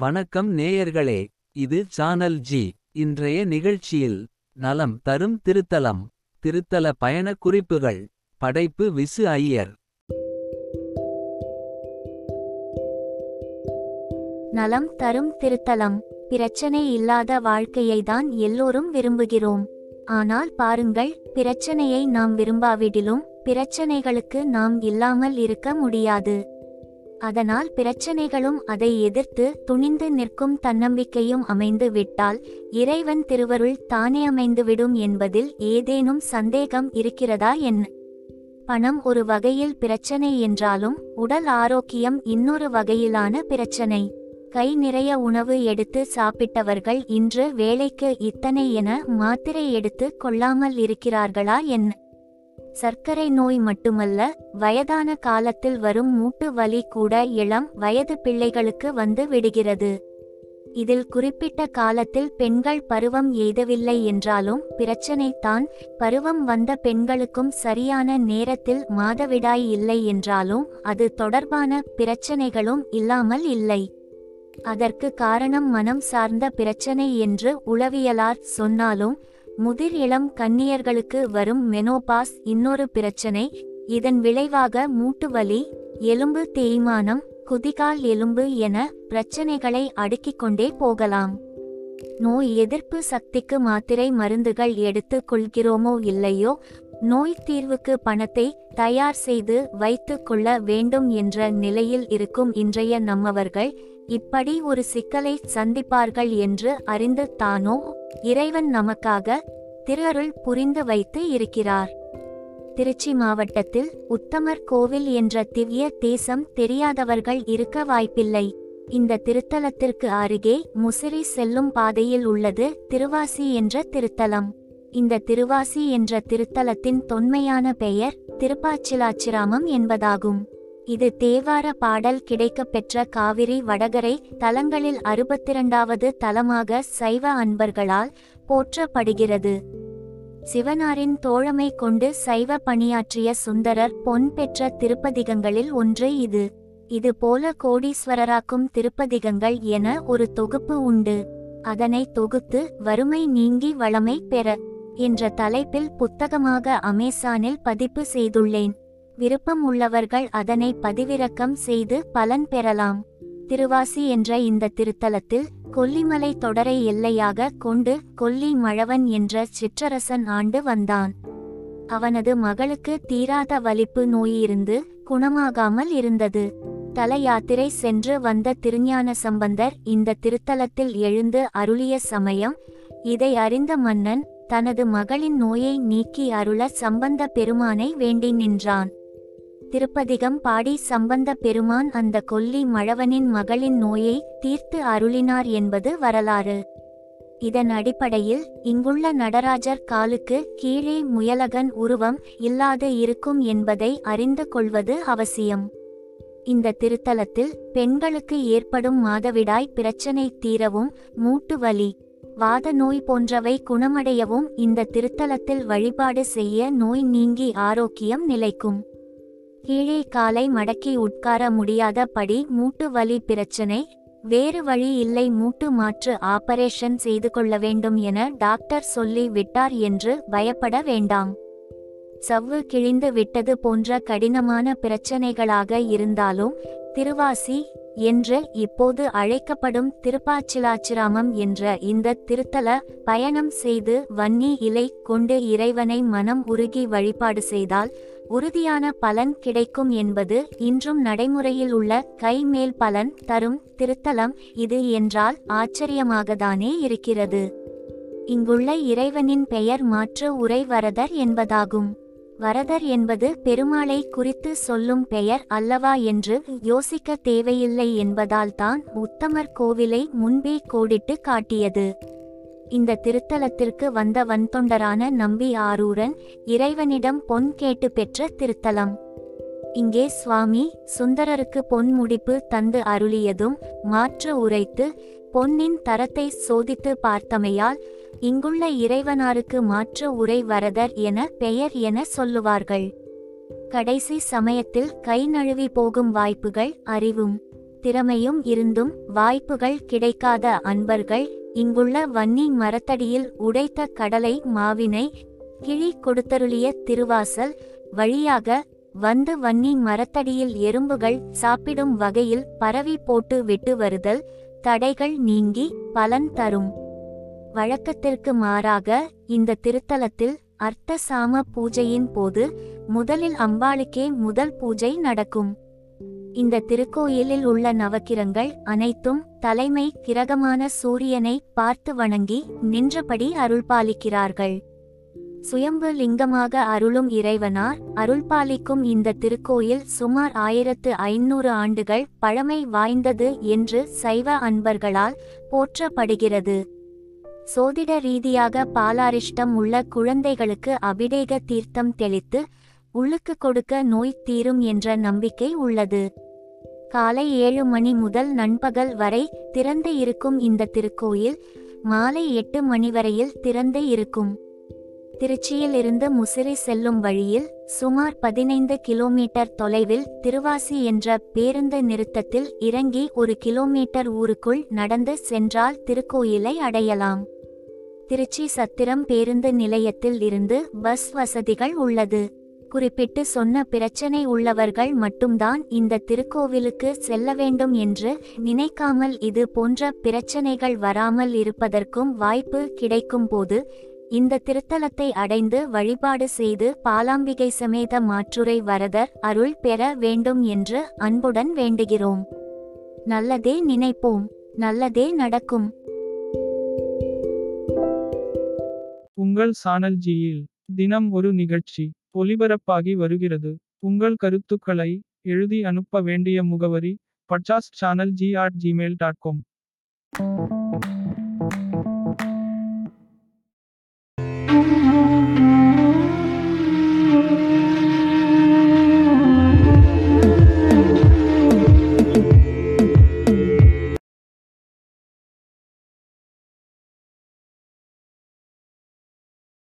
வணக்கம் நேயர்களே இது சானல் ஜி இன்றைய நிகழ்ச்சியில் நலம் தரும் திருத்தலம் திருத்தல பயணக் குறிப்புகள் படைப்பு விசு ஐயர். நலம் தரும் திருத்தலம் பிரச்சனை இல்லாத வாழ்க்கையை தான் எல்லோரும் விரும்புகிறோம். ஆனால் பாருங்கள் பிரச்சனையை நாம் விரும்பாவிடிலும் பிரச்சனைகளுக்கு நாம் இல்லாமல் இருக்க முடியாது. அதனால் பிரச்சனைகளும் அதை எதிர்த்து துணிந்து நிற்கும் தன்னம்பிக்கையும் அமைந்து விட்டால் இறைவன் திருவருள் தானே அமைந்துவிடும் என்பதில் ஏதேனும் சந்தேகம் இருக்கிறதா என்ன? பணம் ஒரு வகையில் பிரச்சனை என்றாலும் உடல் ஆரோக்கியம் இன்னொரு வகையிலான பிரச்சனை. கை நிறைய உணவு எடுத்து சாப்பிட்டவர்கள் இன்று வேலைக்கு இத்தனை என மாத்திரை எடுத்து கொள்ளாமல் இருக்கிறார்களா என்ன? சர்க்கரை நோய் மட்டுமல்ல வயதான காலத்தில் வரும் மூட்டு வலி கூட இளம் வயது பிள்ளைகளுக்கு வந்து விடுகிறது. இதில் குறிப்பிட்ட காலத்தில் பெண்கள் பருவம் எய்தவில்லை என்றாலும் பிரச்சனை தான். பருவம் வந்த பெண்களுக்கும் சரியான நேரத்தில் மாதவிடாய் இல்லை என்றாலும் அது தொடர்பான பிரச்சனைகளும் இல்லாமல் இல்லை. அதற்கு காரணம் மனம் சார்ந்த பிரச்சனை என்று உளவியலார் சொன்னாலும் முதிர் இளம் கன்னியர்களுக்கு வரும் மெனோபாஸ் இன்னொரு பிரச்சனை இதன் விளைவாக மூட்டுவலி எலும்பு தேய்மானம் குதிகால் எலும்பு என பிரச்சனைகளை அடுக்கிக் கொண்டே போகலாம். நோய் எதிர்ப்பு சக்திக்கு மாத்திரை மருந்துகள் எடுத்துக் கொள்கிறோமோ இல்லையோ நோய் தீர்வுக்கு பணத்தை தயார் செய்து வைத்துக் கொள்ள வேண்டும் என்ற நிலையில் இருக்கும் இன்றைய நம்மவர்கள் இப்படி ஒரு சிக்கலை சந்திப்பார்கள் என்று அறிந்து தானோ? இறைவன் நமக்காக திருஅருள் புரிந்து வைத்து இருக்கிறார். திருச்சி மாவட்டத்தில் உத்தமர் கோவில் என்ற திவ்ய தேசம் தெரியாதவர்கள் இருக்க வாய்ப்பில்லை. இந்த திருத்தலத்திற்கு அருகே முசிறி செல்லும் பாதையில் உள்ளது திருவாசி என்ற திருத்தலம். இந்த திருவாசி என்ற திருத்தலத்தின் தொன்மையான பெயர் திருப்பாச்சிலாச்சிராமம் என்பதாகும். இது தேவார பாடல் கிடைக்கப் பெற்ற காவிரி வடகரை தலங்களில் அறுபத்திரண்டாவது தலமாக சைவ அன்பர்களால் போற்றப்படுகிறது. சிவனாரின் தோழமை கொண்டு சைவ பணியாற்றிய சுந்தரர் பொன் பெற்ற திருப்பதிகங்களில் ஒன்று இது. இது போல கோடீஸ்வரராக்கும் திருப்பதிகங்கள் என ஒரு தொகுப்பு உண்டு. அதனை தொகுத்து வறுமை நீங்கி வளமை பெற என்ற தலைப்பில் புத்தகமாக அமேசானில் பதிப்பு செய்துள்ளேன். விருப்பம் உள்ளவர்கள் அதனை பதிவிறக்கம் செய்து பலன் பெறலாம். திருவாசி என்ற இந்த திருத்தலத்தில் கொல்லிமலை தொடரை எல்லையாக கொண்டு கொல்லி மழவன் என்ற சிற்றரசன் ஆண்டு வந்தான். அவனது மகளுக்கு தீராத வலிப்பு நோயிருந்து குணமாகாமல் இருந்தது. தல யாத்திரை சென்று வந்த திருஞான சம்பந்தர் இந்த திருத்தலத்தில் எழுந்து அருளிய சமயம் இதை அறிந்த மன்னன் தனது மகளின் நோயை நீக்கி அருள சம்பந்த பெருமானை வேண்டி நின்றான். திருப்பதிகம் பாடி சம்பந்த பெருமான் அந்த கொல்லி மழவனின் மகளின் நோயை தீர்த்து அருளினார் என்பது வரலாறு. இதன் அடிப்படையில் இங்குள்ள நடராஜர் காலுக்கு கீழே முயலகன் உருவம் இல்லாது இருக்கும் என்பதை அறிந்து கொள்வது அவசியம். இந்த திருத்தலத்தில் பெண்களுக்கு ஏற்படும் மாதவிடாய் பிரச்சனை தீரவும் மூட்டு வலி வாத நோய் போன்றவை குணமடையவும் இந்த திருத்தலத்தில் வழிபாடு செய்ய நோய் நீங்கி ஆரோக்கியம் நிலைக்கும். கீழே காலை மடக்கி உட்கார முடியாத படி மூட்டு வலி பிரச்சனை வேறு வழி இல்லை மூட்டு மாற்று ஆபரேஷன் செய்து கொள்ள வேண்டும் என டாக்டர் சொல்லி விட்டார் என்று பயப்பட வேண்டாம். சவ்வு கிழிந்து விட்டது போன்ற கடினமான பிரச்சனைகளாக இருந்தாலும் திருவாசி என்று இப்போது அழைக்கப்படும் திருப்பாச்சிலாச்சிராமம் என்ற இந்த திருத்தல பயணம் செய்து வன்னி இலை கொண்டு இறைவனை மனம் உருகி வழிபாடு செய்தால் உறுதியான பலன் கிடைக்கும் என்பது இன்றும் நடைமுறையில் உள்ள கைமேல் பலன் தரும் திருத்தலம் இது என்றால் ஆச்சரியமாகத்தானே இருக்கிறது. இங்குள்ள இறைவனின் பெயர் மாற்று உரை வரதர் என்பதாகும். வரதர் என்பது பெருமாளை குறித்து சொல்லும் பெயர் அல்லவா என்று யோசிக்க தேவையில்லை என்பதால்தான் உத்தமர் கோவிலை முன்பே கோடிட்டு காட்டியது. இந்த திருத்தலத்திற்கு வந்த வன்தொண்டரான நம்பி ஆரூரன் இறைவனிடம் பொன் கேட்டு பெற்ற திருத்தலம். இங்கே சுவாமி சுந்தரருக்கு பொன் முடிப்பு தந்து அருளியதும் மாற்று உரைத்து பொன்னின் தரத்தை சோதித்து பார்த்தமையால் இங்குள்ள இறைவனாருக்கு மாற்று உரை வரதர் என பெயர் என சொல்லுவார்கள். கடைசி சமயத்தில் கை நழுவி போகும் வாய்ப்புகள் அறிவும். திறமையும் இருந்தும் வாய்ப்புகள் கிடைக்காத அன்பர்கள் இங்குள்ள வன்னி மரத்தடியில் உடைத்த கடலை மாவினை கிழி கொடுத்தருளிய திருவாசல் வழியாக வந்து வன்னி மரத்தடியில் எறும்புகள் சாப்பிடும் வகையில் பரவி போட்டு விட்டு வருதல் தடைகள் நீங்கி பலன் தரும். வழக்கத்திற்கு மாறாக இந்த திருத்தலத்தில் அர்த்த சாம பூஜையின் போது முதலில் அம்பாளுக்கே முதல் பூஜை நடக்கும். இந்த திருக்கோயிலில் உள்ள நவக்கிரங்கள் அனைத்தும் தலைமை கிரகமான சூரியனை பார்த்து வணங்கி நின்றபடி அருள்பாலிக்கிறார்கள். சுயம்பு லிங்கமாக அருளும் இறைவனார் அருள்பாலிக்கும் இந்த திருக்கோயில் சுமார் ஆயிரத்து ஐநூறு ஆண்டுகள் பழமை வாய்ந்தது என்று சைவ அன்பர்களால் போற்றப்படுகிறது. சோதிட ரீதியாக பாலாரிஷ்டம் உள்ள குழந்தைகளுக்கு அபிடேக தீர்த்தம் தெளித்து உள்ளுக்கு கொடுக்க நோய் தீரும் என்ற நம்பிக்கை உள்ளது. காலை ஏழு மணி முதல் நண்பகல் வரை திறந்து இருக்கும் இந்த திருக்கோயில் மாலை எட்டு மணி வரையில் திறந்து இருக்கும். திருச்சியிலிருந்து முசிறி செல்லும் வழியில் சுமார் பதினைந்து கிலோமீட்டர் தொலைவில் திருவாசி என்ற பேருந்து நிறுத்தத்தில் இறங்கி ஒரு கிலோமீட்டர் ஊருக்குள் நடந்து சென்றால் திருக்கோயிலை அடையலாம். திருச்சி சத்திரம் பேருந்து நிலையத்தில் இருந்து பஸ் வசதிகள் உள்ளது. குறிப்பிட்டு சொன்ன பிரச்சனை உள்ளவர்கள் மட்டும்தான் இந்த திருக்கோவிலுக்கு செல்ல வேண்டும் என்று நினைக்காமல் இது போன்ற பிரச்சனைகள் வராமல் இருப்பதற்கும் வாய்ப்பு கிடைக்கும் போது இந்த திருத்தலத்தை அடைந்து வழிபாடு செய்து பாலாம்பிகை சமேத மாற்றுரை வரதர் அருள் பெற வேண்டும் என்று அன்புடன் வேண்டுகிறோம். நல்லதே நினைப்போம். நல்லதே நடக்கும். உங்கள் சானல் ஜியில் தினம் ஒரு நிகழ்ச்சி. ஒலிபரப்பாகி வருகிறது. உங்கள் கருத்துக்களை எழுதி அனுப்ப வேண்டிய முகவரி podcast channel G at Gmail dot com